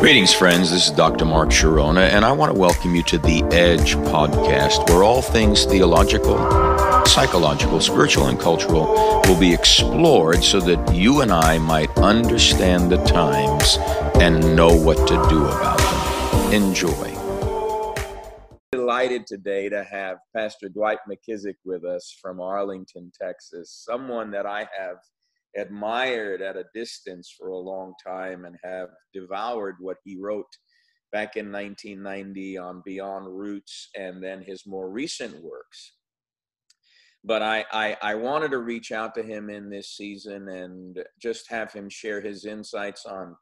Greetings, friends. This is Dr. Mark Chironna, and I want to welcome you to the Edge podcast, where all things theological, psychological, spiritual, and cultural will be explored so that you and I might understand the times and know what to do about them. Enjoy. Delighted today to have Pastor Dwight McKissic with us from Arlington, Texas, someone that I have admired at a distance for a long time and have devoured what he wrote back in 1990 on Beyond Roots and then his more recent works. But I, I, I wanted to reach out to him in this season and just have him share his insights on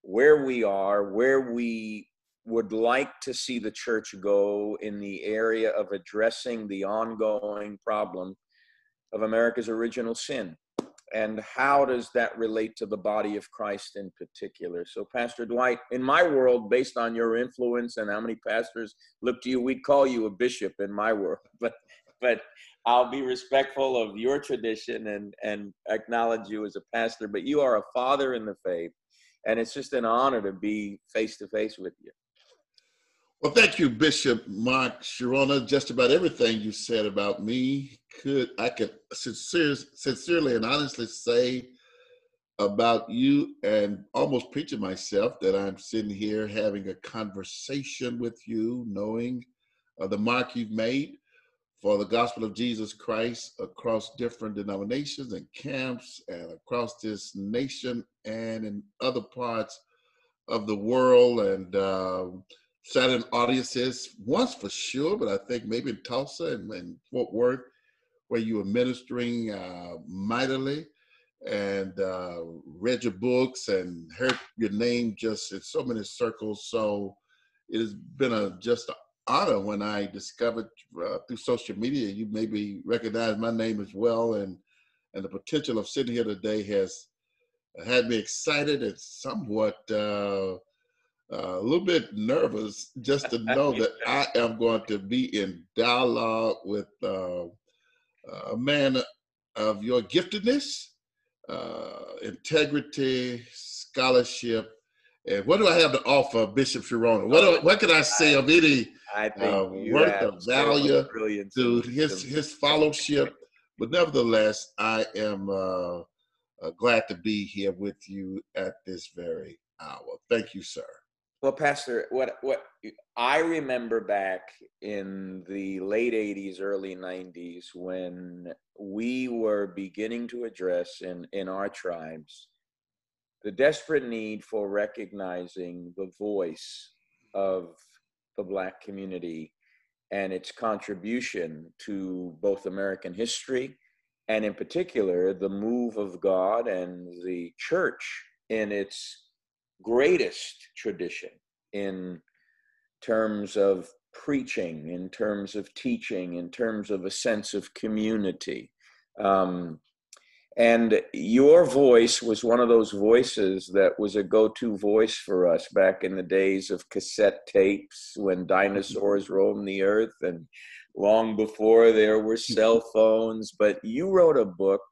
where we are, where we would like to see the church go in the area of addressing the ongoing problem of America's original sin and how does that relate to the body of Christ in particular? So, Pastor Dwight, in my world, based on your influence and how many pastors look to you, we'd call you a bishop in my world, but but I'll be respectful of your tradition and and acknowledge you as a pastor. But you are a father in the faith, and it's just an honor to be face to face with you. Well, thank you, Bishop Mark Chironna. Just about everything you said about me could I could sincere, sincerely and honestly say about you and almost preaching myself that I'm sitting here having a conversation with you, knowing uh, the mark you've made for the gospel of Jesus Christ across different denominations and camps and across this nation and in other parts of the world. And uh, sat in audiences once for sure, but I think maybe in Tulsa and, and Fort Worth, where you were ministering uh, mightily and uh, read your books and heard your name just in so many circles. So it has been a just an honor when I discovered uh, through social media you maybe recognize my name as well, and and the potential of sitting here today has had me excited and somewhat uh, uh, a little bit nervous just to know that I am going to be in dialogue with uh, a man of your giftedness, uh, integrity, scholarship. And what do I have to offer, Bishop Chironna? What, do, what can I say of any uh, worth of value to his, his fellowship? But nevertheless, I am uh, uh, glad to be here with you at this very hour. Thank you, sir. Well, Pastor, what what I remember back in the late '80s, early '90s, when we were beginning to address in in our tribes the desperate need for recognizing the voice of the Black community and its contribution to both American history and, in particular, the move of God and the church in its greatest tradition in terms of preaching, in terms of teaching, in terms of a sense of community. Um, and your voice was one of those voices that was a go to voice for us back in the days of cassette tapes when dinosaurs roamed the earth and long before there were cell phones. But you wrote a book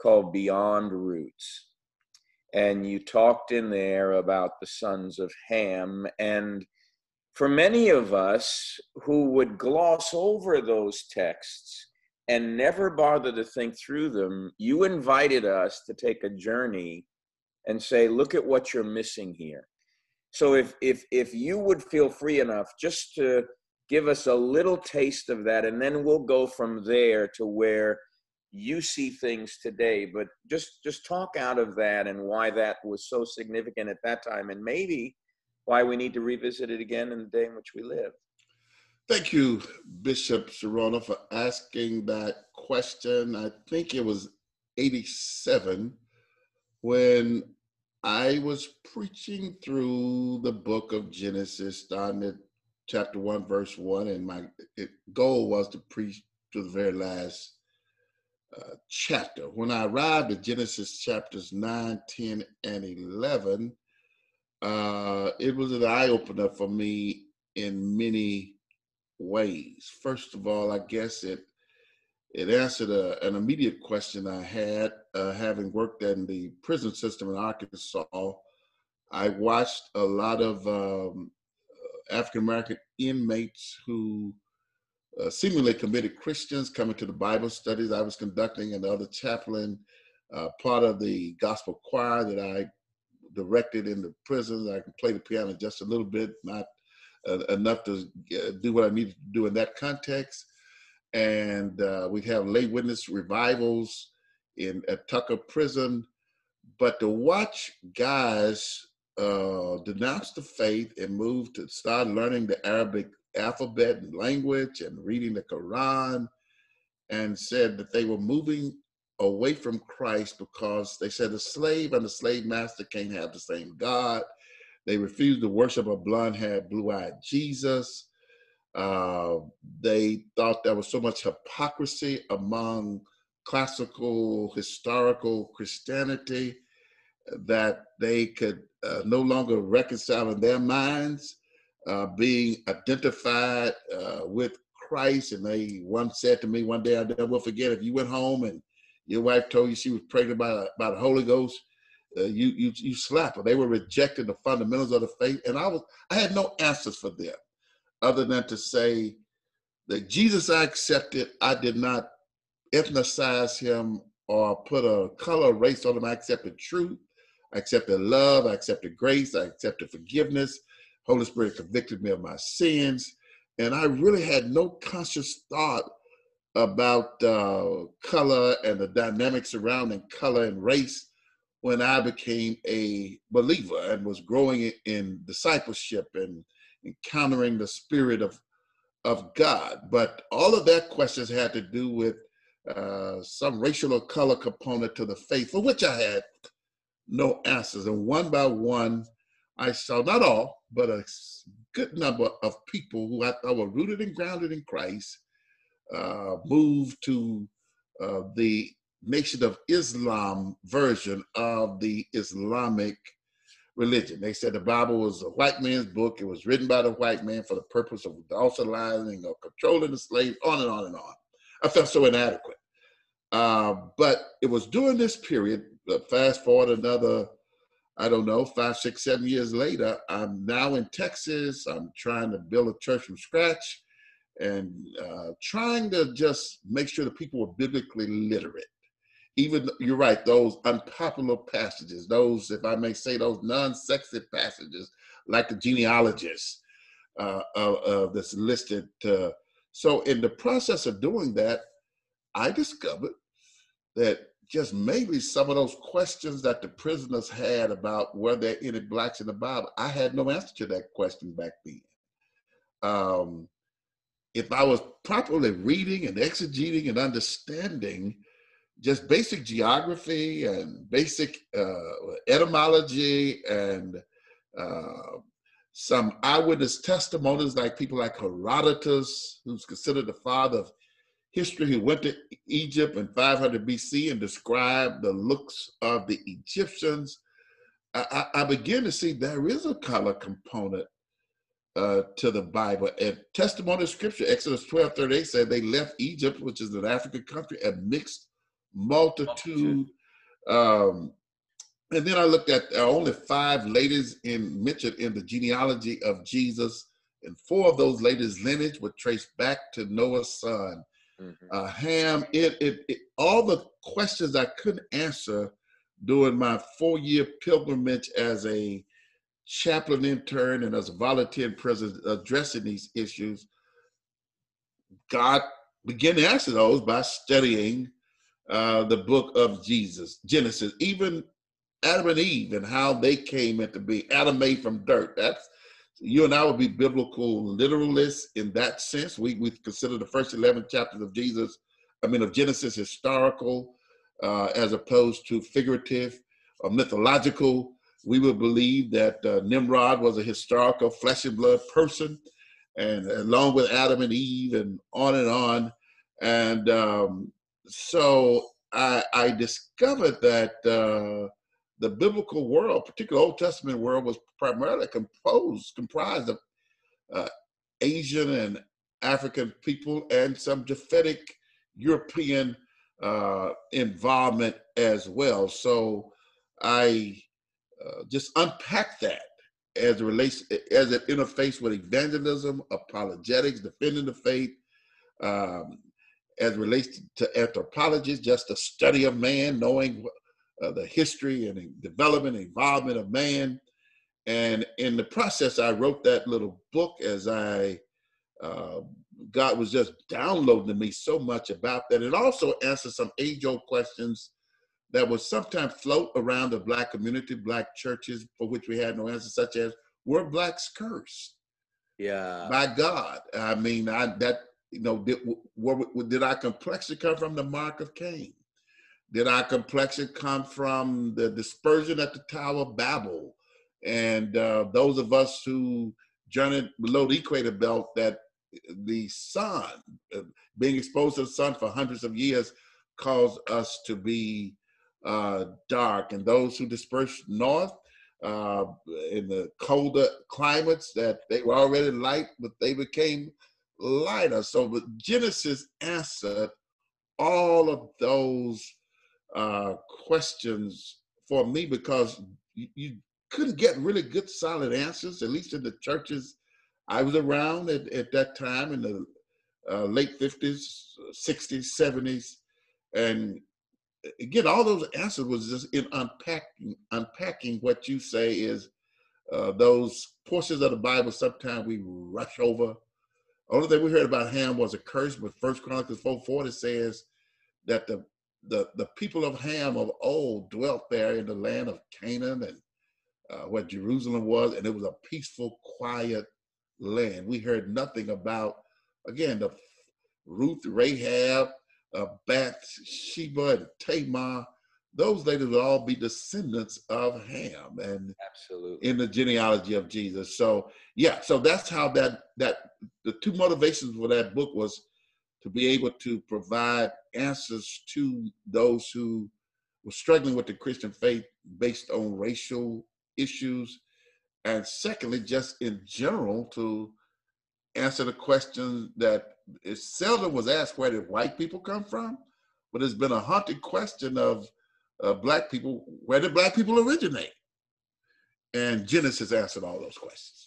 called Beyond Roots and you talked in there about the sons of Ham. And for many of us who would gloss over those texts and never bother to think through them, you invited us to take a journey and say, look at what you're missing here. So if if if you would feel free enough just to give us a little taste of that, and then we'll go from there to where you see things today but just just talk out of that and why that was so significant at that time and maybe why we need to revisit it again in the day in which we live. Thank you bishop Chironna, for asking that question. I think it was 87 when i was preaching through the book of genesis starting at chapter 1 verse 1 and my goal was to preach to the very last uh, chapter. When I arrived at Genesis chapters 9, 10, and 11, uh, it was an eye opener for me in many ways. First of all, I guess it it answered a, an immediate question I had, uh, having worked in the prison system in Arkansas I watched a lot of um, African American inmates who uh, seemingly committed Christians coming to the Bible studies I was conducting, and the other chaplain, uh, part of the gospel choir that I directed in the prisons. I can play the piano just a little bit, not uh, enough to uh, do what I needed to do in that context. And uh, we have lay witness revivals in at Tucker Prison. But to watch guys uh, denounced the faith and move to start learning the Arabic alphabet and language and reading the Quran and said that they were moving away from Christ because they said the slave and the slave master can't have the same God. They refused to worship a blonde haired, blue eyed Jesus. Uh, they thought there was so much hypocrisy among classical, historical Christianity that they could uh, no longer reconcile in their minds uh, being identified uh, with Christ. And they one said to me one day, I never will forget, if you went home and your wife told you she was pregnant by, by the Holy Ghost, uh, you you you slap her. They were rejecting the fundamentals of the faith, and I was I had no answers for them, other than to say that Jesus I accepted. I did not ethnicize him or put a color race on him. I accepted truth. I accepted love. I accepted grace. I accepted forgiveness. Holy Spirit convicted me of my sins. And I really had no conscious thought about uh, color and the dynamics surrounding color and race when I became a believer and was growing in discipleship and encountering the Spirit of, of God. But all of that questions had to do with uh, some racial or color component to the faith, for which I had no answers. And one by one, I saw not all, but a good number of people who I thought were rooted and grounded in Christ uh, move to uh, the Nation of Islam version of the Islamic religion. They said the Bible was a white man's book. It was written by the white man for the purpose of docilizing or controlling the slaves, on and on and on. I felt so inadequate. Uh, but it was during this period, fast forward another, I don't know, five, six, seven years later, I'm now in Texas. I'm trying to build a church from scratch and uh, trying to just make sure that people were biblically literate. Even you're right, those unpopular passages, those, if I may say, those non-sexy passages, like the genealogists uh, uh, that's listed. Uh, so, in the process of doing that, I discovered that just maybe some of those questions that the prisoners had about were there any blacks in the Bible, I had no answer to that question back then. Um, if I was properly reading and exegeting and understanding just basic geography and basic uh, etymology and uh, some eyewitness testimonies, like people like Herodotus, who's considered the father of history, who went to Egypt in 500 BC and described the looks of the Egyptians. I, I, begin to see there is a color component uh, to the Bible. And testimony of scripture, Exodus 12 38 said they left Egypt, which is an African country, a mixed multitude. Um, and then I looked at are only five ladies in mentioned in the genealogy of Jesus, and four of those ladies' lineage were traced back to Noah's son, mm-hmm. uh, Ham. It, it, it, all the questions I couldn't answer during my four-year pilgrimage as a chaplain intern and as a volunteer president addressing these issues, God began to answer those by studying uh, the book of Jesus, Genesis, even Adam and Eve and how they came into being. Adam made from dirt. That's you and I would be biblical literalists in that sense. We we consider the first eleven chapters of Jesus, I mean of Genesis, historical uh, as opposed to figurative or mythological we would believe that uh, Nimrod was a historical flesh and blood person, and along with Adam and Eve, and on and on. And um, so I, I, discovered that uh, the biblical world, particularly Old Testament world, was primarily composed, comprised of uh, Asian and African people and some Japhetic European uh, involvement as well. So I uh, just unpack that as it relates as it interface with evangelism, apologetics, defending the faith, um, as relates to anthropology, just the study of man, knowing uh, the history and development, involvement of man. And in the process, I wrote that little book as I uh, God was just downloading to me so much about that. It also answered some age-old questions that would sometimes float around the black community, black churches for which we had no answer, such as were blacks cursed? Yeah. By God. I mean, I that you know, did, where, did our complexity come from the mark of Cain? Did our complexion come from the dispersion at the Tower of Babel? And uh, those of us who journeyed below the equator belt, that the sun, uh, being exposed to the sun for hundreds of years, caused us to be uh, dark. And those who dispersed north uh, in the colder climates, that they were already light, but they became lighter. So Genesis answered all of those uh, questions for me because you, you, couldn't get really good solid answers, at least in the churches I was around at, at that time in the uh, late 50s, 60s, 70s. And again, all those answers was just in unpacking, unpacking what you say is uh, those portions of the Bible sometimes we rush over only thing we heard about Ham was a curse, but First Chronicles 4:40 says that the, the the people of Ham of old dwelt there in the land of Canaan and uh, where Jerusalem was, and it was a peaceful, quiet land. We heard nothing about again the Ruth, Rahab, uh, Bathsheba, and Tamar those ladies would all be descendants of Ham and absolutely in the genealogy of Jesus. So yeah, so that's how that that the two motivations for that book was to be able to provide answers to those who were struggling with the Christian faith based on racial issues, and secondly, just in general to answer the question that it seldom was asked where did white people come from, but it's been a haunted question of uh, black people, where did black people originate? And Genesis answered all those questions.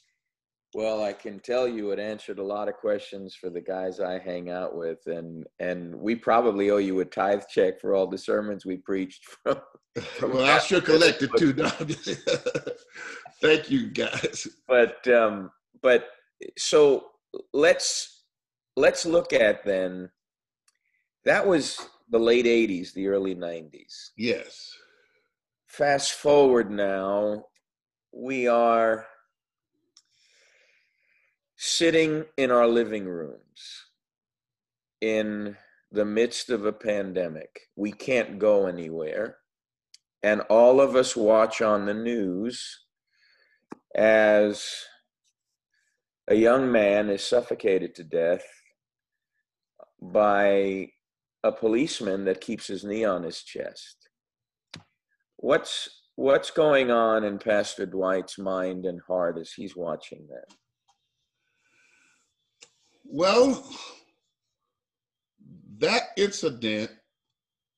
Well, I can tell you it answered a lot of questions for the guys I hang out with, and and we probably owe you a tithe check for all the sermons we preached from. from well, I sure collected too. Thank you, guys. But um, but so let's let's look at then. That was the late 80s, the early 90s. Yes. Fast forward now, we are sitting in our living rooms in the midst of a pandemic. We can't go anywhere. And all of us watch on the news as a young man is suffocated to death by a policeman that keeps his knee on his chest. What's what's going on in Pastor Dwight's mind and heart as he's watching that? Well, that incident,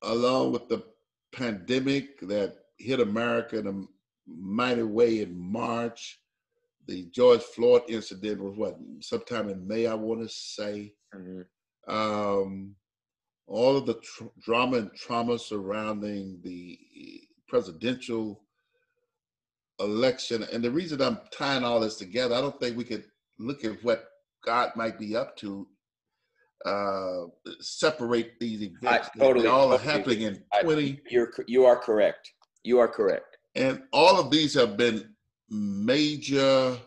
along with the pandemic that hit America in a mighty way in March, the George Floyd incident was what sometime in May, I want to say. Mm-hmm. Um, all of the tr- drama and trauma surrounding the presidential election. And the reason I'm tying all this together, I don't think we could look at what God might be up to, uh, separate these events. I, totally, they all totally. are happening in 20. You're, you are correct. You are correct. And all of these have been major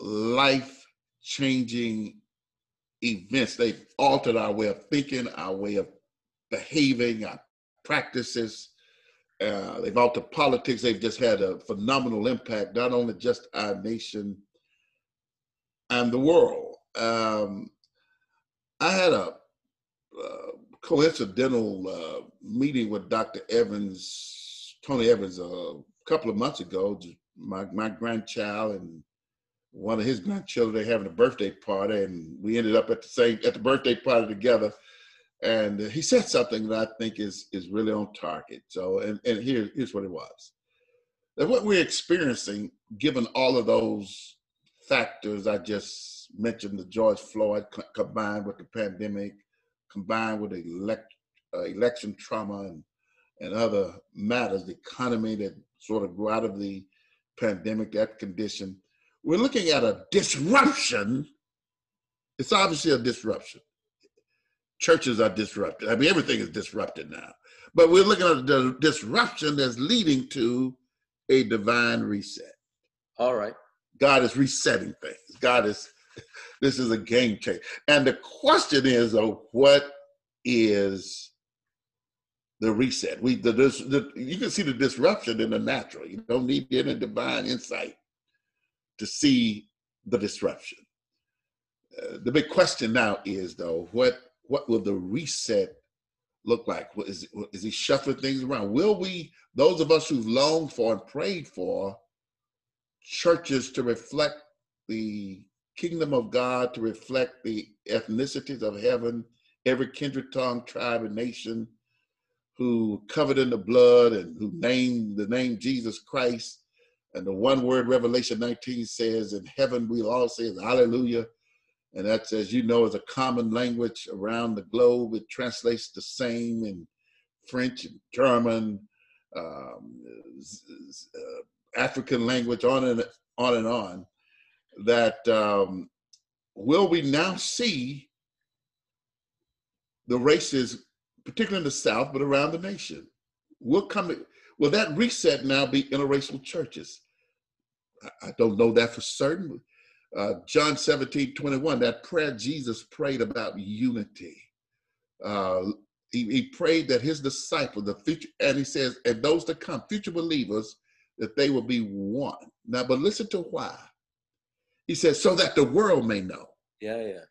life changing events. They've altered our way of thinking, our way of behaving, our practices. Uh, they've altered politics. They've just had a phenomenal impact, not only just our nation and the world. Um, I had a uh, coincidental uh, meeting with Dr. Evans, Tony Evans, a couple of months ago. My my grandchild and one of his grandchildren they having a birthday party and we ended up at the same at the birthday party together and he said something that i think is is really on target so and, and here, here's what it was that what we're experiencing, given all of those factors I just mentioned, the George Floyd combined with the pandemic, combined with elect, uh, election trauma and, and other matters, the economy that sort of grew out of the pandemic, that condition, we're looking at a disruption. It's obviously a disruption. Churches are disrupted. I mean, everything is disrupted now. But we're looking at the disruption that's leading to a divine reset. All right. God is resetting things. God is, this is a game changer. And the question is, oh, what is the reset? We the, the you can see the disruption in the natural. You don't need any divine insight to see the disruption. Uh, the big question now is though, what what will the reset look like? Is, is he shuffling things around? Will we, those of us who've longed for and prayed for churches to reflect the kingdom of God, to reflect the ethnicities of heaven, every kindred tongue, tribe, and nation who covered in the blood and who named the name Jesus Christ. And the one word Revelation 19 says, in heaven we'll all say hallelujah and that's as you know is a common language around the globe. It translates the same in French and German, um, uh, African language, on and on and on. That um, will we now see the races, particularly in the South, but around the nation? Will come. Will that reset now be interracial churches? I don't know that for certain uh, John 17, 21, that prayer Jesus prayed about unity. Uh, he, he prayed that his disciples, the future, and he says, and those to come, future believers, that they will be one. Now, but listen to why. He says, so that the world may know. Yeah, yeah.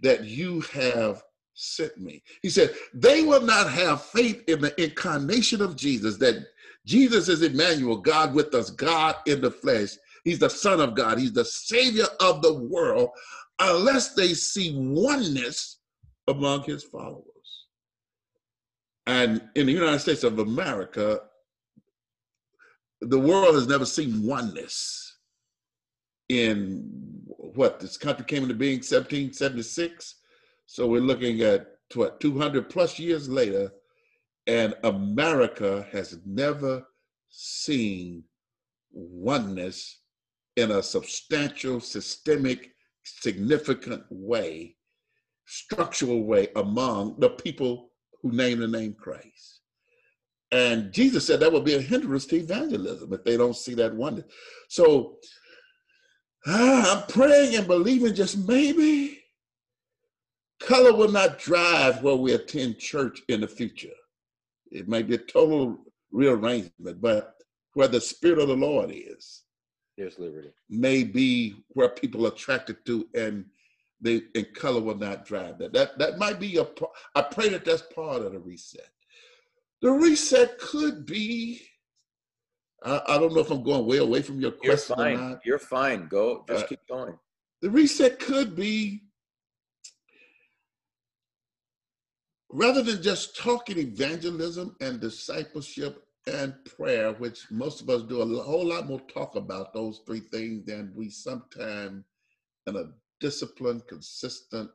That you have sent me. He said, they will not have faith in the incarnation of Jesus, that Jesus is Emmanuel, God with us, God in the flesh, He's the Son of God. He's the Savior of the world, unless they see oneness among his followers. And in the United States of America, the world has never seen oneness in what this country came into being 1776 so we're looking at what 200 plus years later and america has never seen oneness in a substantial, systemic, significant way, structural way among the people who name the name Christ. And Jesus said that would be a hindrance to evangelism if they don't see that wonder. So ah, I'm praying and believing just maybe color will not drive where we attend church in the future. It may be a total rearrangement, but where the Spirit of the Lord is, there's liberty. May be where people are attracted to, and they and color will not drive that. That that might be a. I pray that that's part of the reset. The reset could be. I, I don't know if I'm going way away from your question. You're fine. You're fine. Go. Just uh, keep going. The reset could be rather than just talking evangelism and discipleship and prayer, which most of us do a whole lot more talk about those three things than we sometimes, in a disciplined, consistent,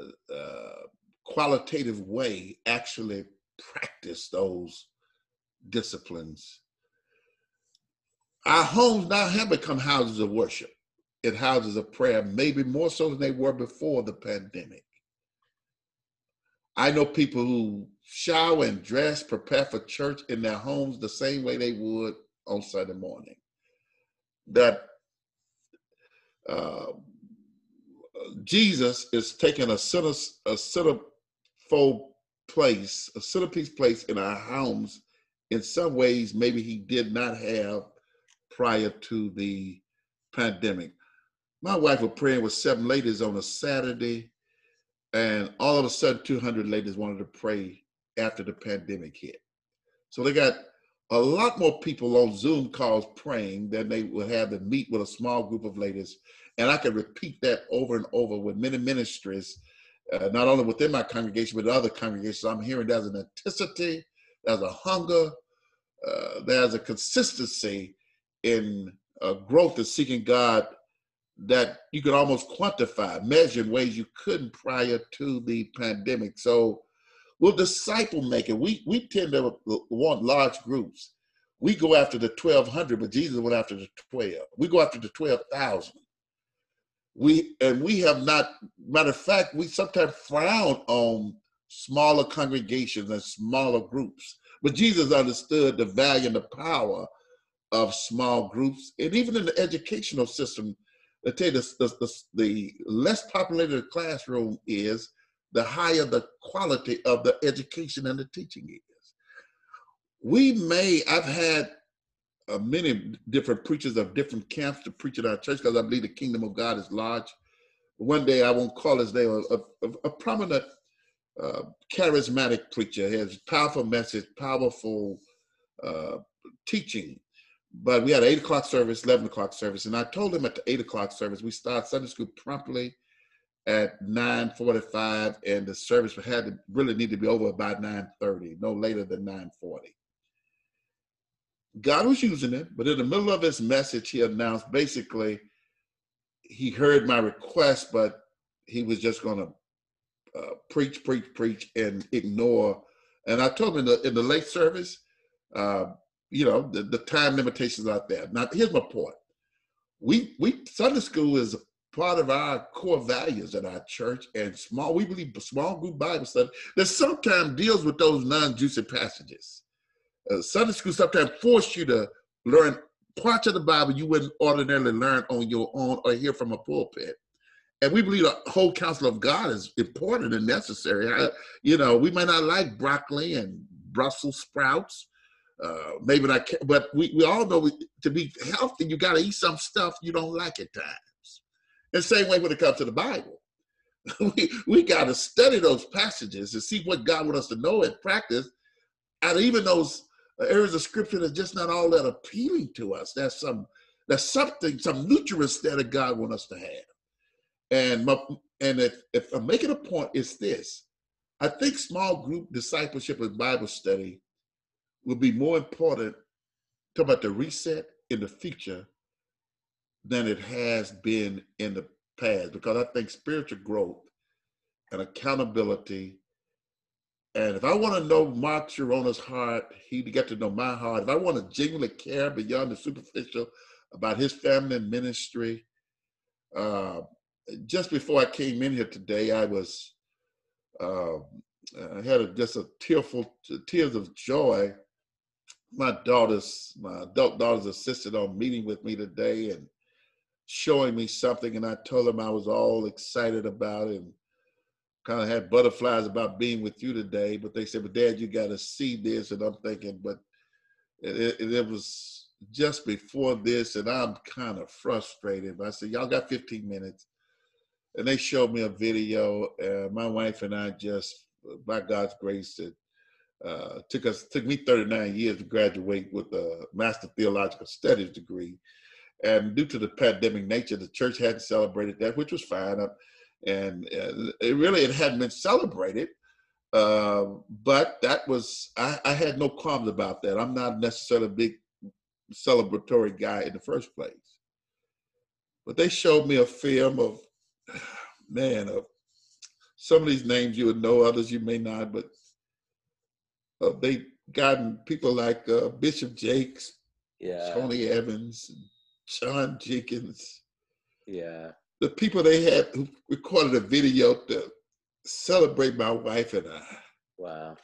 uh, uh, qualitative way, actually practice those disciplines. Our homes now have become houses of worship and houses of prayer, maybe more so than they were before the pandemic. I know people who shower and dress, prepare for church in their homes the same way they would on Sunday morning. That uh, Jesus is taking a center, a centerfold place, a centerpiece place in our homes in some ways maybe he did not have prior to the pandemic. My wife was praying with seven ladies on a Saturday, and all of a sudden 200 ladies wanted to pray after the pandemic hit. So they got a lot more people on Zoom calls praying than they would have to meet with a small group of ladies. And I could repeat that over and over with many ministries, uh, not only within my congregation, but other congregations. I'm hearing there's an authenticity, there's a hunger, uh, there's a consistency in uh, growth and seeking God that you could almost quantify, measure in ways you couldn't prior to the pandemic. So, we'll disciple making. We we tend to want large groups. We go after the twelve hundred, but Jesus went after the twelve. We go after the twelve thousand. We and we have not. Matter of fact, we sometimes frown on smaller congregations and smaller groups. But Jesus understood the value and the power of small groups, and even in the educational system, I tell you, the, the, the less populated the classroom is, the higher the quality of the education and the teaching is. We may, I've had uh, many different preachers of different camps to preach at our church because I believe the kingdom of God is large. One day, I won't call his name, a, a, a prominent uh, charismatic preacher, has powerful message, powerful uh, teaching. But we had eight o'clock service, 11 o'clock service. And I told him at the eight o'clock service, we start Sunday school promptly at 9.45 and the service had to really need to be over by 9.30, no later than 9.40. God was using it, but in the middle of his message, he announced basically he heard my request, but he was just going to uh, preach, preach, preach, and ignore. And I told him in the, in the late service, uh, you know, the, the time limitations out there. Now, here's my point. We we Sunday school is part of our core values at our church and small, we believe small group Bible study that sometimes deals with those non-juicy passages. Uh, Sunday school sometimes force you to learn parts of the Bible you wouldn't ordinarily learn on your own or hear from a pulpit. And we believe the whole counsel of God is important and necessary. I, you know, we might not like broccoli and Brussels sprouts, uh, maybe not, but we, we all know to be healthy, you got to eat some stuff you don't like at times. The same way when it comes to the Bible. we we got to study those passages and see what God wants us to know and practice. And even those areas of scripture that's just not all that appealing to us. There's some there's something, some nutrients that a God wants us to have. And my, and if, if I'm making a point, it's this. I think small group discipleship and Bible study will be more important talk about the reset in the future than it has been in the past because I think spiritual growth and accountability. And if I want to know Mark Chironna's heart, he to get to know my heart. If I want to genuinely care beyond the superficial about his family and ministry, uh, just before I came in here today, I was uh, I had a, just a tearful tears of joy. My daughter's my adult daughter's assisted on meeting with me today, and showing me something and I told him I was all excited about it and kind of had butterflies about being with you today. But they said, but dad, you got to see this. And I'm thinking, but it, it, was just before this and I'm kind of frustrated. But I said, y'all got 15 minutes. And they showed me a video. Uh, my wife and I just, by God's grace, it uh, took us took me 39 years to graduate with a Master Theological Studies degree. And due to the pandemic nature, the church hadn't celebrated that, which was fine. Uh, and uh, it really it hadn't been celebrated. Uh, but that was I, I, had no qualms about that. I'm not necessarily a big celebratory guy in the first place. But they showed me a film of man of some of these names you would know, others you may not, but uh, they gotten people like uh, Bishop Jakes, yeah. Tony Evans, John Jenkins. Yeah. The people they had who recorded a video to celebrate my wife and I. Wow.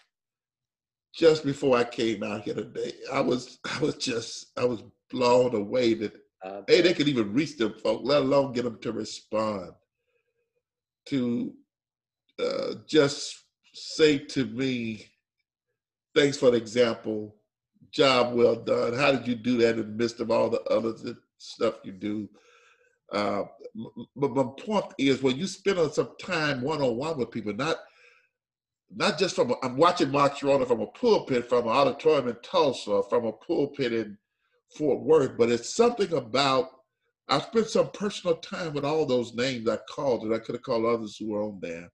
Just before I came out here today, I was I was just I was blown away that uh, hey they could even reach them folk, let alone get them to respond. To uh, just say to me, thanks for the example, job well done. How did you do that in the midst of all the other stuff you do. Uh, but my point is when you spend some time one on one with people, not not just from I'm watching Mark Chironna from a pulpit, from an auditorium in Tulsa, from a pulpit in Fort Worth, but it's something about I spent some personal time with all those names I called, and I could have called others who were on there.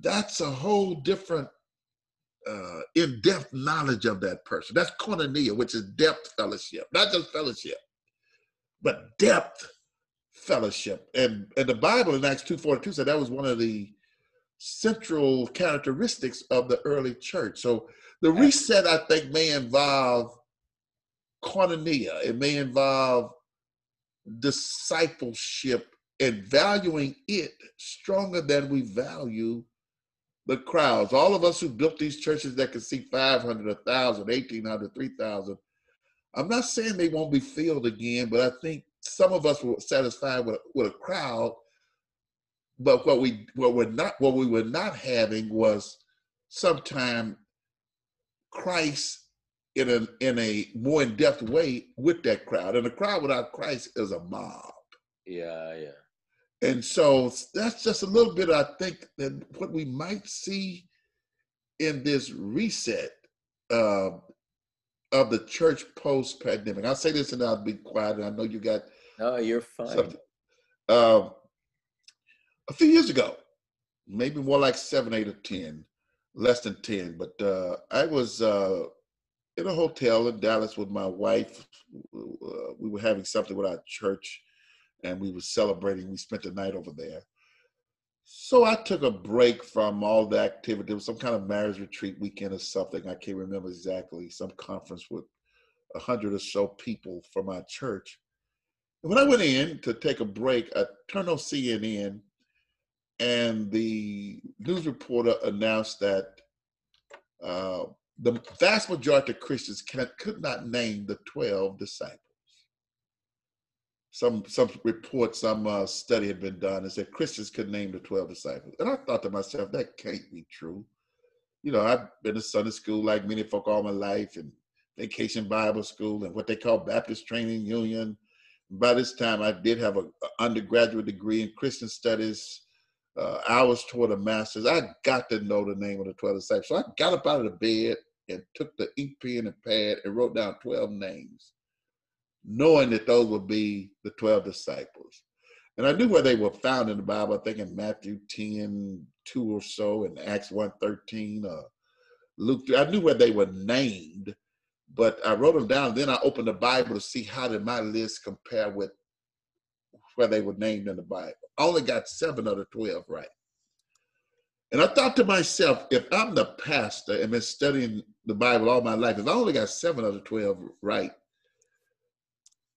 That's a whole different uh, in-depth knowledge of that person. That's koinonia, which is depth fellowship, not just fellowship, but depth fellowship. And, and the Bible in Acts 2.42 said that was one of the central characteristics of the early church. So the reset, I think, may involve koinonia. It may involve discipleship and valuing it stronger than we value the crowds. All of us who built these churches that can see 500, 1,000, 1,800, 3,000, I'm not saying they won't be filled again, but I think some of us were satisfied with, with a crowd. But what we what we're not what we were not having was sometime Christ in a in a more in depth way with that crowd. And a crowd without Christ is a mob. Yeah, yeah. And so that's just a little bit, I think, that what we might see in this reset uh, of the church post pandemic. I'll say this and I'll be quiet. And I know you got. No, you're fine. Um, a few years ago, maybe more like seven, eight, or 10, less than 10, but uh, I was uh, in a hotel in Dallas with my wife. Uh, we were having something with our church and we were celebrating. We spent the night over there. So I took a break from all the activity. It was some kind of marriage retreat weekend or something. I can't remember exactly. Some conference with a hundred or so people from our church. When I went in to take a break, I turned on CNN, and the news reporter announced that uh, the vast majority of Christians can, could not name the 12 disciples some some report, some uh, study had been done and said Christians could name the twelve disciples, and I thought to myself that can't be true. You know, I've been to Sunday school like many folk all my life, and vacation Bible school, and what they call Baptist Training Union. By this time, I did have an undergraduate degree in Christian studies. Uh, was toward a master's. I got to know the name of the twelve disciples, so I got up out of the bed and took the ink pen and pad and wrote down twelve names knowing that those would be the 12 disciples. And I knew where they were found in the Bible, I think in Matthew 10, 2 or so, and Acts 1 13, uh, Luke 3. I knew where they were named, but I wrote them down. Then I opened the Bible to see how did my list compare with where they were named in the Bible. I only got seven out of the 12 right. And I thought to myself, if I'm the pastor and been studying the Bible all my life, if I only got seven out of the 12 right,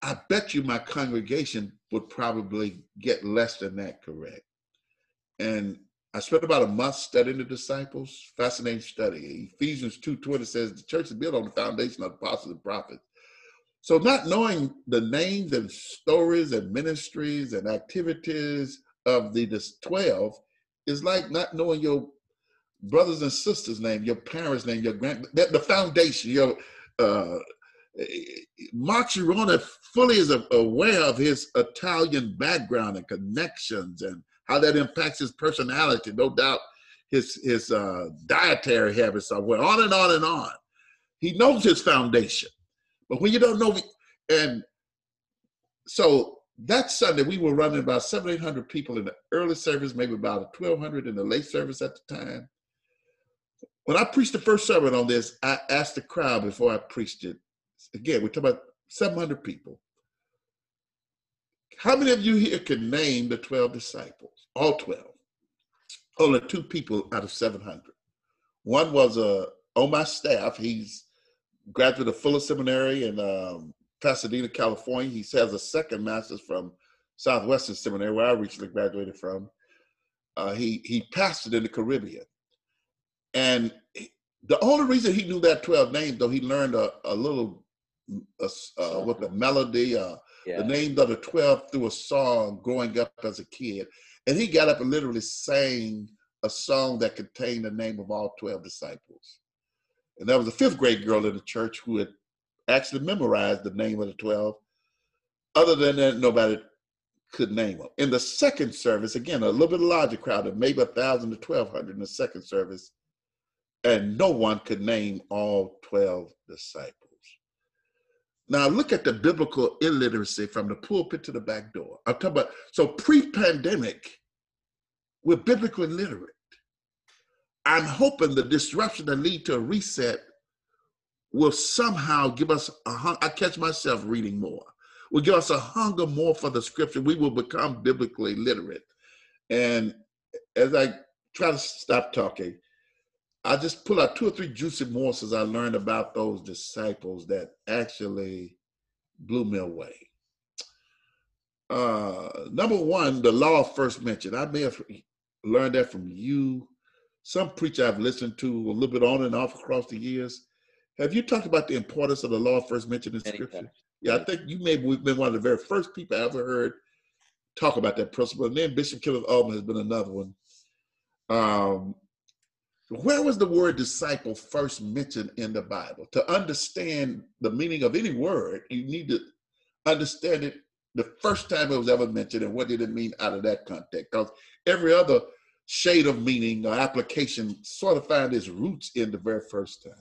I bet you my congregation would probably get less than that correct. And I spent about a month studying the disciples. Fascinating study. Ephesians 2.20 says the church is built on the foundation of the apostles and prophets. So not knowing the names and stories and ministries and activities of the 12 is like not knowing your brothers and sisters' name, your parents' name, your grand the foundation, your uh, Mark fully is aware of his Italian background and connections and how that impacts his personality. No doubt his his uh, dietary habits somewhere, on and on and on. He knows his foundation, but when you don't know, and so that Sunday we were running about seven eight hundred people in the early service, maybe about twelve hundred in the late service at the time. When I preached the first sermon on this, I asked the crowd before I preached it again, we're talking about 700 people. How many of you here can name the 12 disciples? All 12. Only two people out of 700. One was uh, on my staff. He's graduate of Fuller Seminary in um, Pasadena, California. He has a second master's from Southwestern Seminary, where I recently graduated from. Uh, he he pastored in the Caribbean, and the only reason he knew that 12 names, though, he learned a, a little uh, with the melody, uh, yeah. the names of the 12 through a song growing up as a kid. And he got up and literally sang a song that contained the name of all 12 disciples. And there was a fifth grade girl in the church who had actually memorized the name of the 12. Other than that, nobody could name them. In the second service, again, a little bit larger crowd of maybe a thousand to twelve hundred in the second service, and no one could name all twelve disciples. Now look at the biblical illiteracy from the pulpit to the back door. I'm talking about so pre-pandemic, we're biblically literate. I'm hoping the disruption that lead to a reset will somehow give us a I catch myself reading more. Will give us a hunger more for the scripture. We will become biblically literate. And as I try to stop talking, I just pull out two or three juicy morsels I learned about those disciples that actually blew me away. Uh, number one, the law first mention. I may have learned that from you, some preacher I've listened to a little bit on and off across the years. Have you talked about the importance of the law first mentioned in scripture? Yeah, I think you may have been one of the very first people I ever heard talk about that principle. And then Bishop Kenneth Altman has been another one. Um, where was the word disciple first mentioned in the Bible? To understand the meaning of any word, you need to understand it the first time it was ever mentioned and what did it mean out of that context. Because every other shade of meaning or application sort of find its roots in the very first time.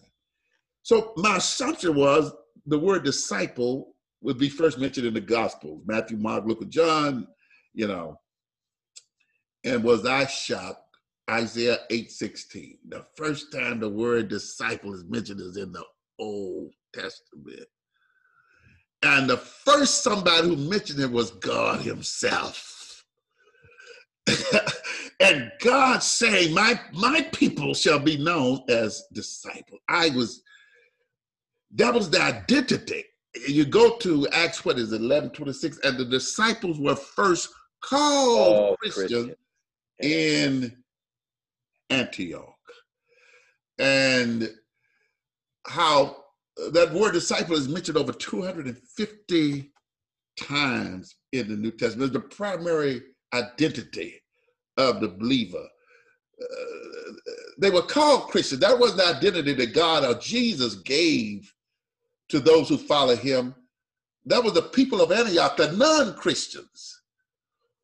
So my assumption was the word disciple would be first mentioned in the Gospels, Matthew, Mark, Luke, and John, you know. And was I shocked? Isaiah 8:16. The first time the word disciple is mentioned is in the Old Testament. And the first somebody who mentioned it was God Himself. and God saying, My my people shall be known as disciples. I was that was the identity. You go to Acts, what is it, 11 26, and the disciples were first called oh, Christian, in Antioch. And how that word disciple is mentioned over 250 times in the New Testament. It's the primary identity of the believer. Uh, they were called Christians. That was the identity that God or Jesus gave to those who follow him. That was the people of Antioch, the non Christians,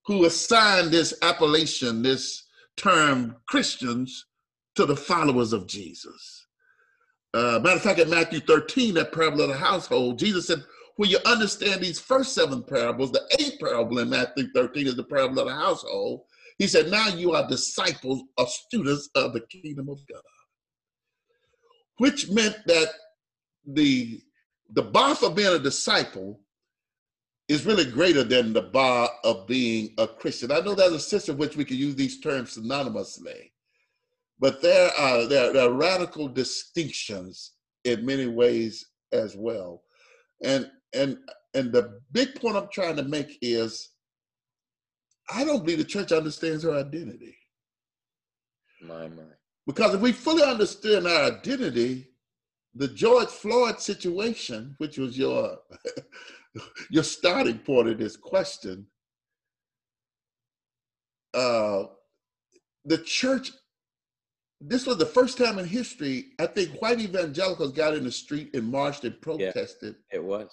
who assigned this appellation, this term Christians, to the followers of Jesus. Uh, matter of fact, in Matthew 13, that parable of the household, Jesus said, when you understand these first seven parables, the eighth parable in Matthew 13 is the parable of the household. He said, now you are disciples or students of the kingdom of God. Which meant that the the bar for being a disciple is really greater than the bar of being a Christian. I know there's a sense in which we can use these terms synonymously, but there are, there, there are radical distinctions in many ways as well. And and and the big point I'm trying to make is I don't believe the church understands her identity. My my. Because if we fully understand our identity, the George Floyd situation, which was your your starting point of this question, uh, the church. This was the first time in history I think white evangelicals got in the street and marched and protested. Yeah, it was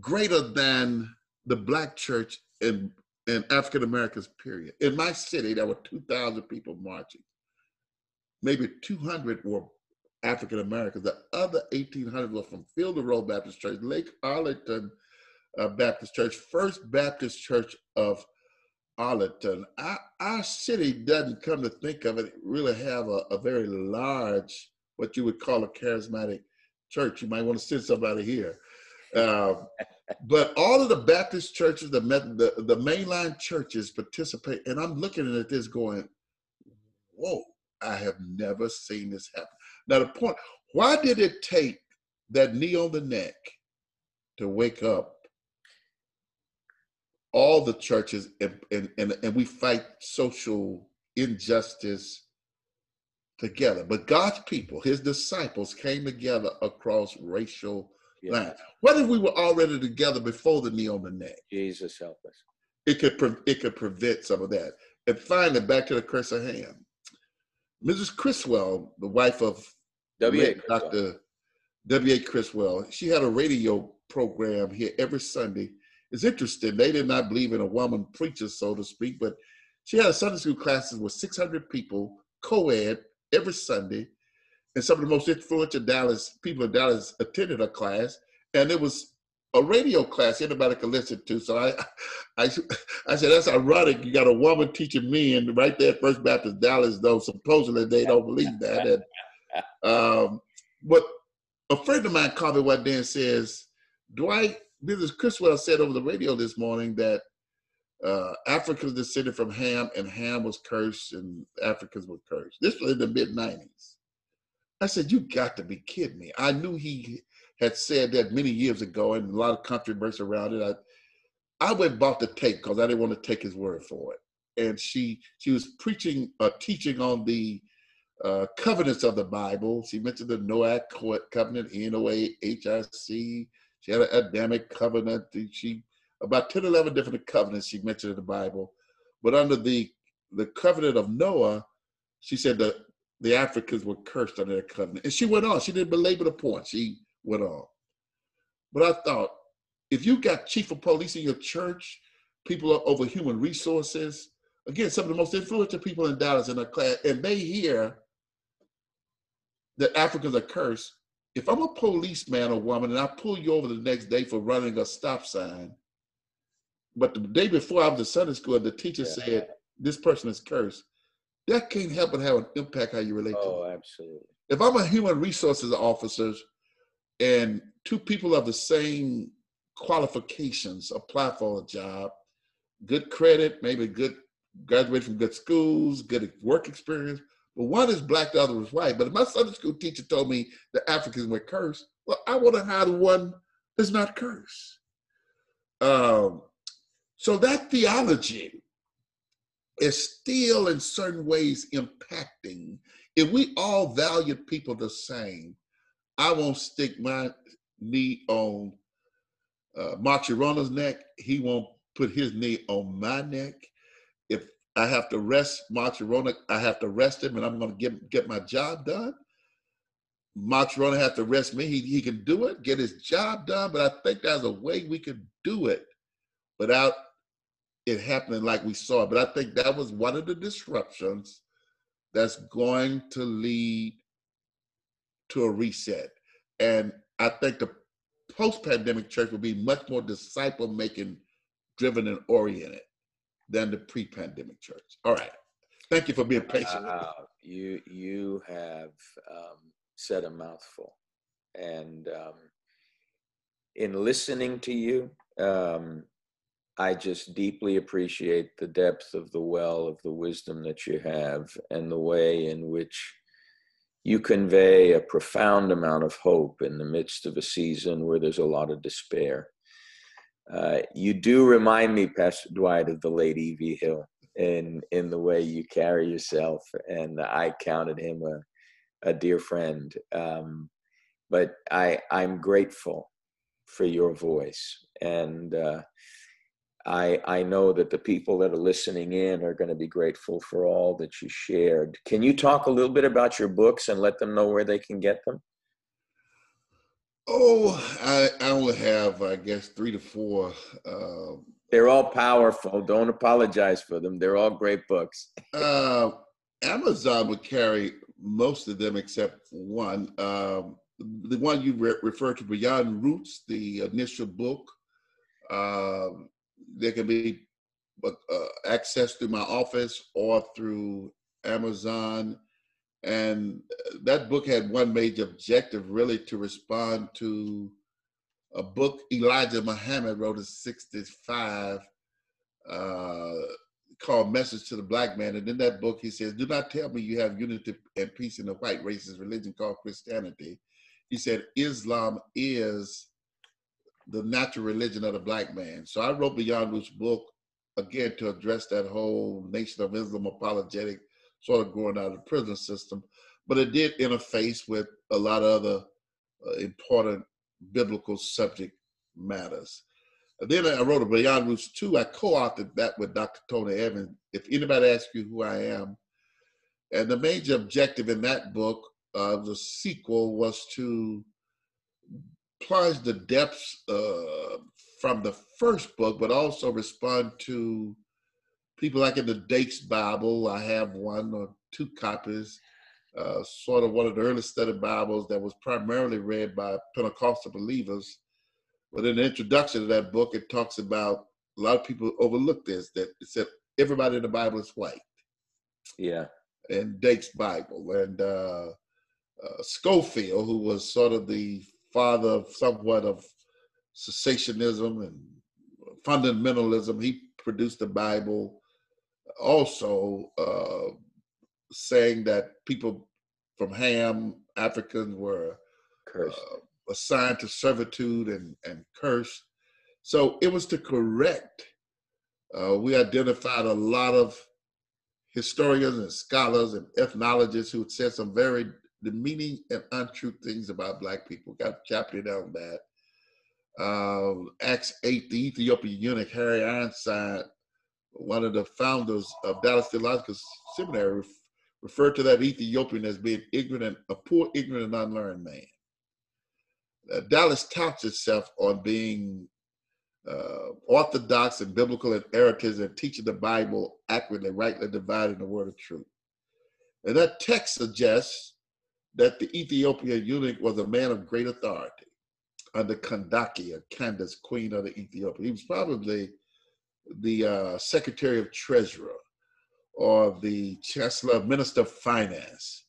greater than the black church in in African Americans. Period. In my city, there were two thousand people marching. Maybe two hundred were African Americans. The other 1,800 were from Fielder Road Baptist Church, Lake Arlington uh, Baptist Church, First Baptist Church of Arlington. Our, our, city doesn't come to think of it, really have a, a, very large, what you would call a charismatic church. You might want to send somebody here. Uh, but all of the Baptist churches, the, the, the mainline churches participate. And I'm looking at this going, whoa, I have never seen this happen. Now, the point why did it take that knee on the neck to wake up all the churches and, and, and, and we fight social injustice together? But God's people, his disciples, came together across racial yes. lines. What if we were already together before the knee on the neck? Jesus help us. It could, pre- it could prevent some of that. And finally, back to the curse of Ham. Mrs. Criswell, the wife of W.A. Dr. W.A. Criswell. She had a radio program here every Sunday. It's interesting. They did not believe in a woman preacher, so to speak, but she had a Sunday school classes with 600 people, co-ed, every Sunday. And some of the most influential Dallas people in Dallas attended her class. And it was a radio class anybody could listen to. So I, I, I said that's ironic. You got a woman teaching me, and right there, First Baptist Dallas, though supposedly they don't believe that. And, um, but a friend of mine called me one day and says, Dwight, Mrs. Criswell said over the radio this morning that uh, Africans descended from Ham, and Ham was cursed, and Africans were cursed. This was in the mid 90s. I said, You got to be kidding me. I knew he had said that many years ago, and a lot of controversy around it. I, I went bought the tape because I didn't want to take his word for it. And she she was preaching, uh, teaching on the uh, covenants of the Bible. She mentioned the Noah covenant, N-O-A, H-I-C. She had an Adamic covenant. She about 10, 11 different covenants she mentioned in the Bible. But under the the covenant of Noah, she said that the Africans were cursed under that covenant. And she went on. She didn't belabor the point. She went on. But I thought, if you got chief of police in your church, people over human resources, again, some of the most influential people in Dallas in a class, and they hear that Africans are cursed, if I'm a policeman or woman and I pull you over the next day for running a stop sign, but the day before I was in Sunday school, the teacher yeah. said this person is cursed. That can't help but have an impact how you relate oh, to. Oh, absolutely. If I'm a human resources officer and two people of the same qualifications apply for a job, good credit, maybe good graduated from good schools, good work experience, but one is black, the other is white. But if my Sunday school teacher told me the Africans were cursed, well, I want to hire the one that's not cursed. Um, so that theology is still in certain ways impacting. If we all valued people the same, I won't stick my knee on uh, Mark Chironna's neck. He won't put his knee on my neck. If I have to rest Mark Chironna, I have to rest him and I'm going to get, get my job done. Mark Chironna has to rest me. He, he can do it, get his job done, but I think there's a way we can do it without it happening like we saw. But I think that was one of the disruptions that's going to lead to a reset. And I think the post pandemic church will be much more disciple making driven and oriented than the pre pandemic church. All right. Thank you for being patient. Uh, you you have um, said a mouthful, and um, in listening to you, um, I just deeply appreciate the depth of the well of the wisdom that you have and the way in which you convey a profound amount of hope in the midst of a season where there's a lot of despair. Uh, you do remind me, Pastor Dwight, of the late E.V. Hill in, in the way you carry yourself, and I counted him a, a dear friend. Um, but I, I'm grateful for your voice. And uh, I, I know that the people that are listening in are going to be grateful for all that you shared. Can you talk a little bit about your books and let them know where they can get them? Oh, I, I only have, I guess, three to four. Uh, They're all powerful. Don't apologize for them. They're all great books. uh, Amazon would carry most of them except one. Um, the one you re- referred to, Beyond Roots, the initial book. Um, they can be uh, accessed through my office or through Amazon. And that book had one major objective really to respond to a book Elijah Muhammad wrote in 65 uh, called Message to the Black Man. And in that book, he says, Do not tell me you have unity and peace in the white racist religion called Christianity. He said, Islam is the natural religion of the black man. So I wrote Beyond Roots book again to address that whole Nation of Islam apologetic sort of growing out of the prison system. But it did interface with a lot of other uh, important biblical subject matters. And then I wrote a Beyond Roots 2. I co-authored that with Dr. Tony Evans. If anybody asks you who I am, and the major objective in that book, uh, the sequel, was to plunge the depths uh, from the first book, but also respond to people like in the Dake's Bible. I have one or two copies, uh, sort of one of the early study Bibles that was primarily read by Pentecostal believers. But in the introduction to that book, it talks about a lot of people overlook this that it said everybody in the Bible is white. Yeah. In Dake's Bible. And uh, uh, Scofield, who was sort of the father of somewhat of cessationism and fundamentalism, he produced the Bible also uh, saying that people from Ham, Africans, were cursed. Uh, assigned to servitude and, and cursed. So it was to correct. Uh, we identified a lot of historians and scholars and ethnologists who said some very demeaning and untrue things about black people. Got a chapter on that. Uh, Acts 8, the Ethiopian eunuch Harry Ironside, one of the founders of Dallas Theological Seminary, referred to that Ethiopian as being ignorant, a poor, ignorant, and unlearned man. Uh, Dallas touts itself on being uh, orthodox and biblical and heritage and teaching the Bible accurately, rightly dividing the word of truth. And that text suggests that the Ethiopian eunuch was a man of great authority under Kandake, Candace, queen of the Ethiopia. He was probably the uh, Secretary of Treasurer or the Chancellor, Minister of Finance.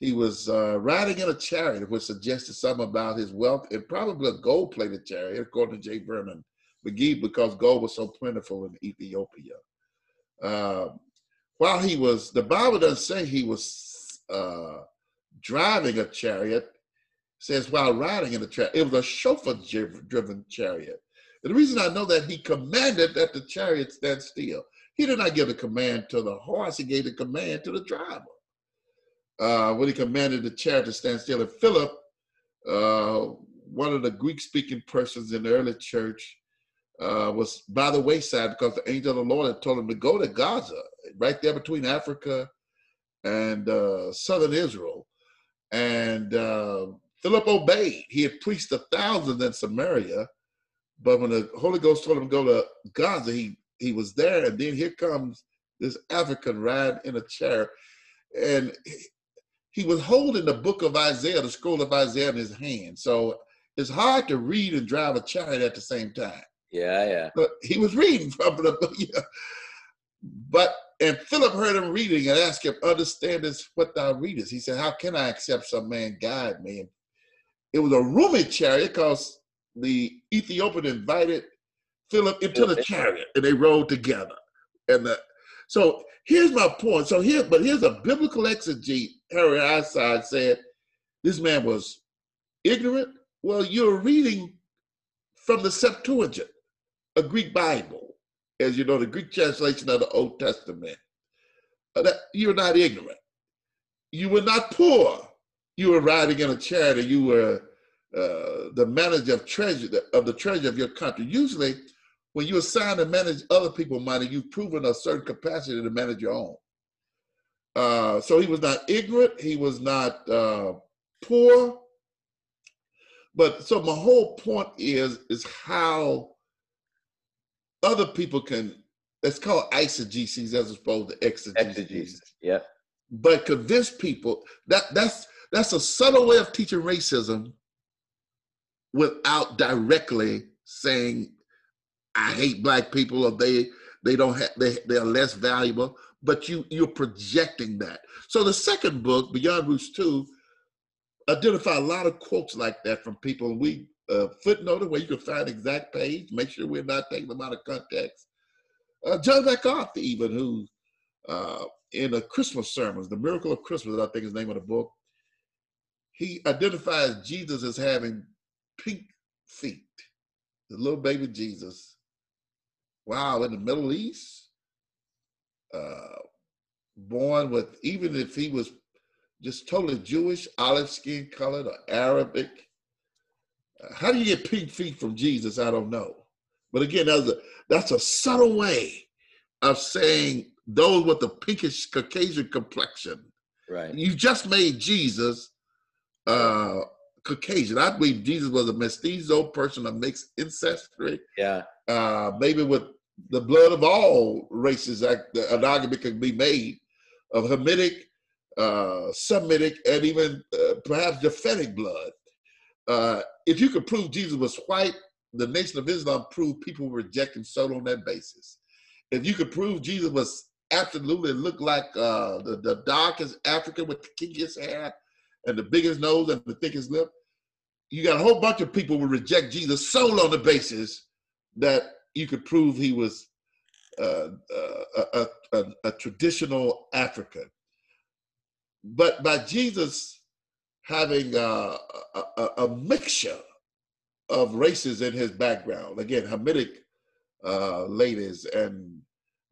He was uh, riding in a chariot, which suggested something about his wealth, and probably a gold-plated chariot, according to J. Vernon McGee, because gold was so plentiful in Ethiopia. Uh, while he was, the Bible doesn't say he was uh, driving a chariot. says while riding in the chariot, it was a chauffeur-driven chariot. The reason I know that he commanded that the chariot stand still. He did not give a command to the horse; he gave the command to the driver. Uh, when he commanded the chariot to stand still, and Philip, uh, one of the Greek-speaking persons in the early church, uh, was by the wayside because the angel of the Lord had told him to go to Gaza, right there between Africa and uh, southern Israel. And uh, Philip obeyed. He had preached a thousand in Samaria, but when the Holy Ghost told him to go to Gaza, he he was there. And then here comes this African riding in a chair, and he, was holding the book of Isaiah, the scroll of Isaiah in his hand. So it's hard to read and drive a chariot at the same time. Yeah, yeah. But he was reading from the book. Yeah. But and Philip heard him reading and asked him, Understand this what thou readest. He said, How can I accept some man guide me? And it was a roomy chariot because the Ethiopian invited Philip into the chariot and they rode together. And the, so here's my point. So here, but here's a biblical exegete, Harry Ironside said, this man was ignorant. Well, you're reading from the Septuagint, a Greek Bible, as you know, the Greek translation of the Old Testament. Uh, that, you're not ignorant. You were not poor. You were riding in a chariot you were uh, the manager of treasure of the treasure of your country. Usually, when you assign to manage other people's money, you've proven a certain capacity to manage your own. Uh, so he was not ignorant. He was not uh, poor. But so my whole point is is how other people can. It's called eisegesis as opposed to exegesis. Exegesis. Yeah. But convince people that that's that's a subtle way of teaching racism without directly saying I hate black people or they they don't have they they're less valuable, but you you're projecting that. So the second book, Beyond Roots 2, identify a lot of quotes like that from people. We uh, footnoted where you can find exact page, make sure we're not taking them out of context. Uh, John MacArthur, even who uh, in a Christmas sermons, The Miracle of Christmas, I think is the name of the book, he identifies Jesus as having pink feet, the little baby Jesus. Wow, in the Middle East, uh, born with, even if he was just totally Jewish, olive skin colored, or Arabic, uh, how do you get pink feet from Jesus? I don't know. But again, that's a, that's a subtle way of saying those with the pinkish Caucasian complexion. Right. You just made Jesus uh, Caucasian. I believe Jesus was a mestizo person of mixed ancestry. Yeah. Uh, maybe with the blood of all races, an argument can be made of Hamitic, uh, Semitic, and even uh, perhaps Japhetic blood. Uh, if you could prove Jesus was white, the Nation of Islam proved people were rejecting Solo on that basis. If you could prove Jesus was absolutely looked like uh, the, the darkest African with the kinkiest hair and the biggest nose and the thickest lip, you got a whole bunch of people would reject Jesus solely on the basis that you could prove he was uh, uh, a, a, a, traditional African. But by Jesus having uh, a, a, mixture of races in his background, again, Hamitic uh, ladies and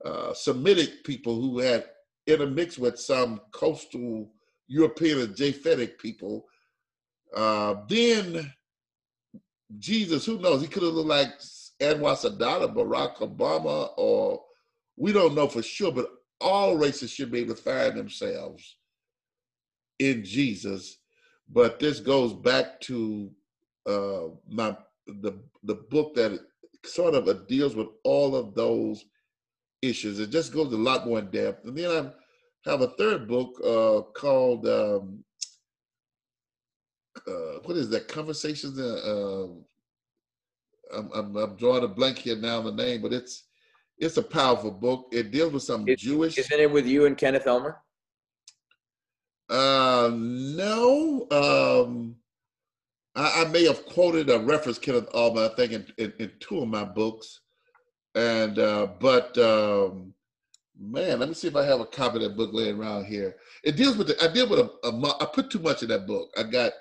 uh, Semitic people who had intermixed with some coastal European and Japhetic people. Uh, then Jesus, who knows? He could have looked like Anwar Sadat or Barack Obama, or we don't know for sure, but all races should be able to find themselves in Jesus. But this goes back to uh, my the the book that sort of deals with all of those issues. It just goes a lot more in depth. And then I have a third book uh, called um, uh, what is that? Conversations. Uh, I'm, I'm, I'm, drawing a blank here now on the name, but it's it's a powerful book. It deals with some Jewish. Isn't it with you and Kenneth Ulmer? Uh, no. Um, I, I, may have quoted a reference Kenneth Ulmer, I think, in, in, in two of my books. And uh, but um, man, let me see if I have a copy of that book laying around here. It deals with the, I deal with a, a I put too much in that book. I got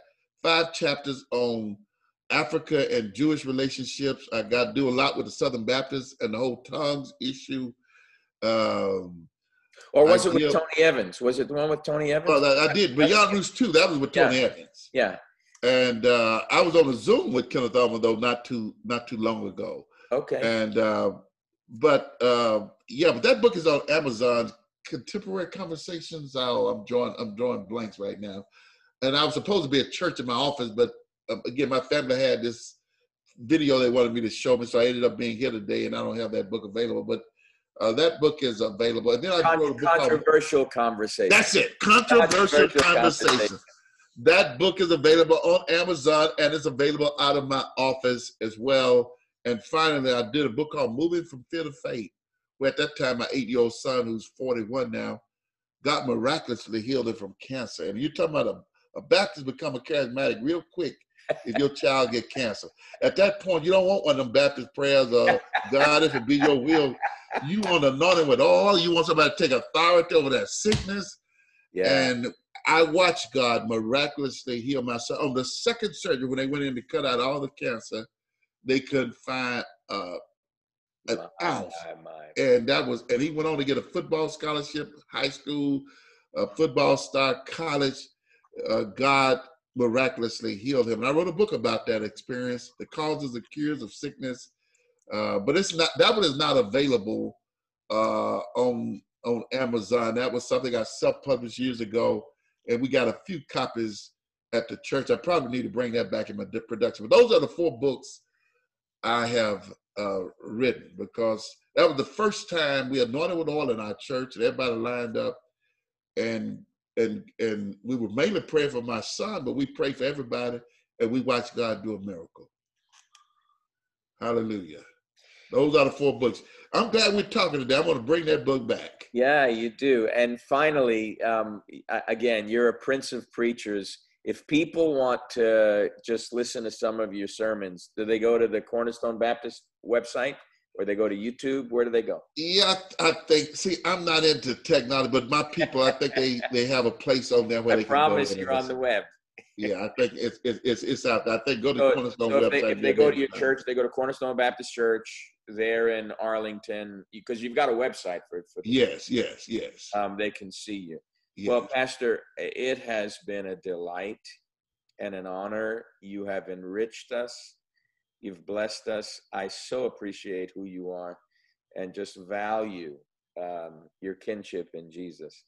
five chapters on Africa and Jewish relationships. I got to do a lot with the Southern Baptists and the whole tongues issue. Um, or was I it with Tony Evans? Was it the one with Tony Evans? Oh, I, I did. Beyond Roots too. That was with Tony yeah. Evans. Yeah. And uh, I was on a Zoom with Kenneth Ulmer though not too not too long ago. Okay. And uh, but uh, yeah, but that book is on Amazon. Contemporary Conversations. Oh, I'm drawing I'm drawing blanks right now. And I was supposed to be at church in my office, but uh, again, my family had this video they wanted me to show me, so I ended up being here today, and I don't have that book available. But uh, that book is available. And then I Con- wrote a book controversial called, conversation. That's it. Controversial, controversial conversation. conversation. That book is available on Amazon and it's available out of my office as well. And finally, I did a book called Moving from Fear to Faith, where at that time my eight-year-old son, who's 41 now, got miraculously healed from cancer. And you're talking about a, a Baptist become a charismatic real quick if your child get cancer. At that point, you don't want one of them Baptist prayers of God, if it be your will. You want to anoint him with all. You want somebody to take authority over that sickness. Yeah. And I watched God miraculously heal my son. On the second surgery, when they went in to cut out all the cancer, they couldn't find uh, an my, ounce. My, my. And that was, and he went on to get a football scholarship, high school, a football star, college. Uh, God miraculously healed him. And I wrote a book about that experience, the causes, the cures of sickness. Uh, but it's not that one is not available uh, on on Amazon. That was something I self-published years ago, and we got a few copies at the church. I probably need to bring that back in my production. But those are the four books I have uh, written because that was the first time we anointed with oil in our church, and everybody lined up, and and and we were mainly praying for my son, but we prayed for everybody, and we watched God do a miracle. Hallelujah. Those are the four books. I'm glad we're talking today. I want to bring that book back. Yeah, you do. And finally, um, again, you're a prince of preachers if people want to just listen to some of your sermons, do they go to the Cornerstone Baptist website or they go to YouTube? Where do they go? Yeah, I think. See, I'm not into technology, but my people, I think they they have a place on there where I they can go. Promise you're on the web. yeah, I think it's it's it's out there. I think go to so, Cornerstone so if website. They, if they go to your church, they go to Cornerstone Baptist Church there in Arlington because you've got a website for, for yes, yes, yes. Um, they can see you. Well, Pastor, it has been a delight and an honor. You have enriched us. You've blessed us. I so appreciate who you are and just value um, your kinship in Jesus.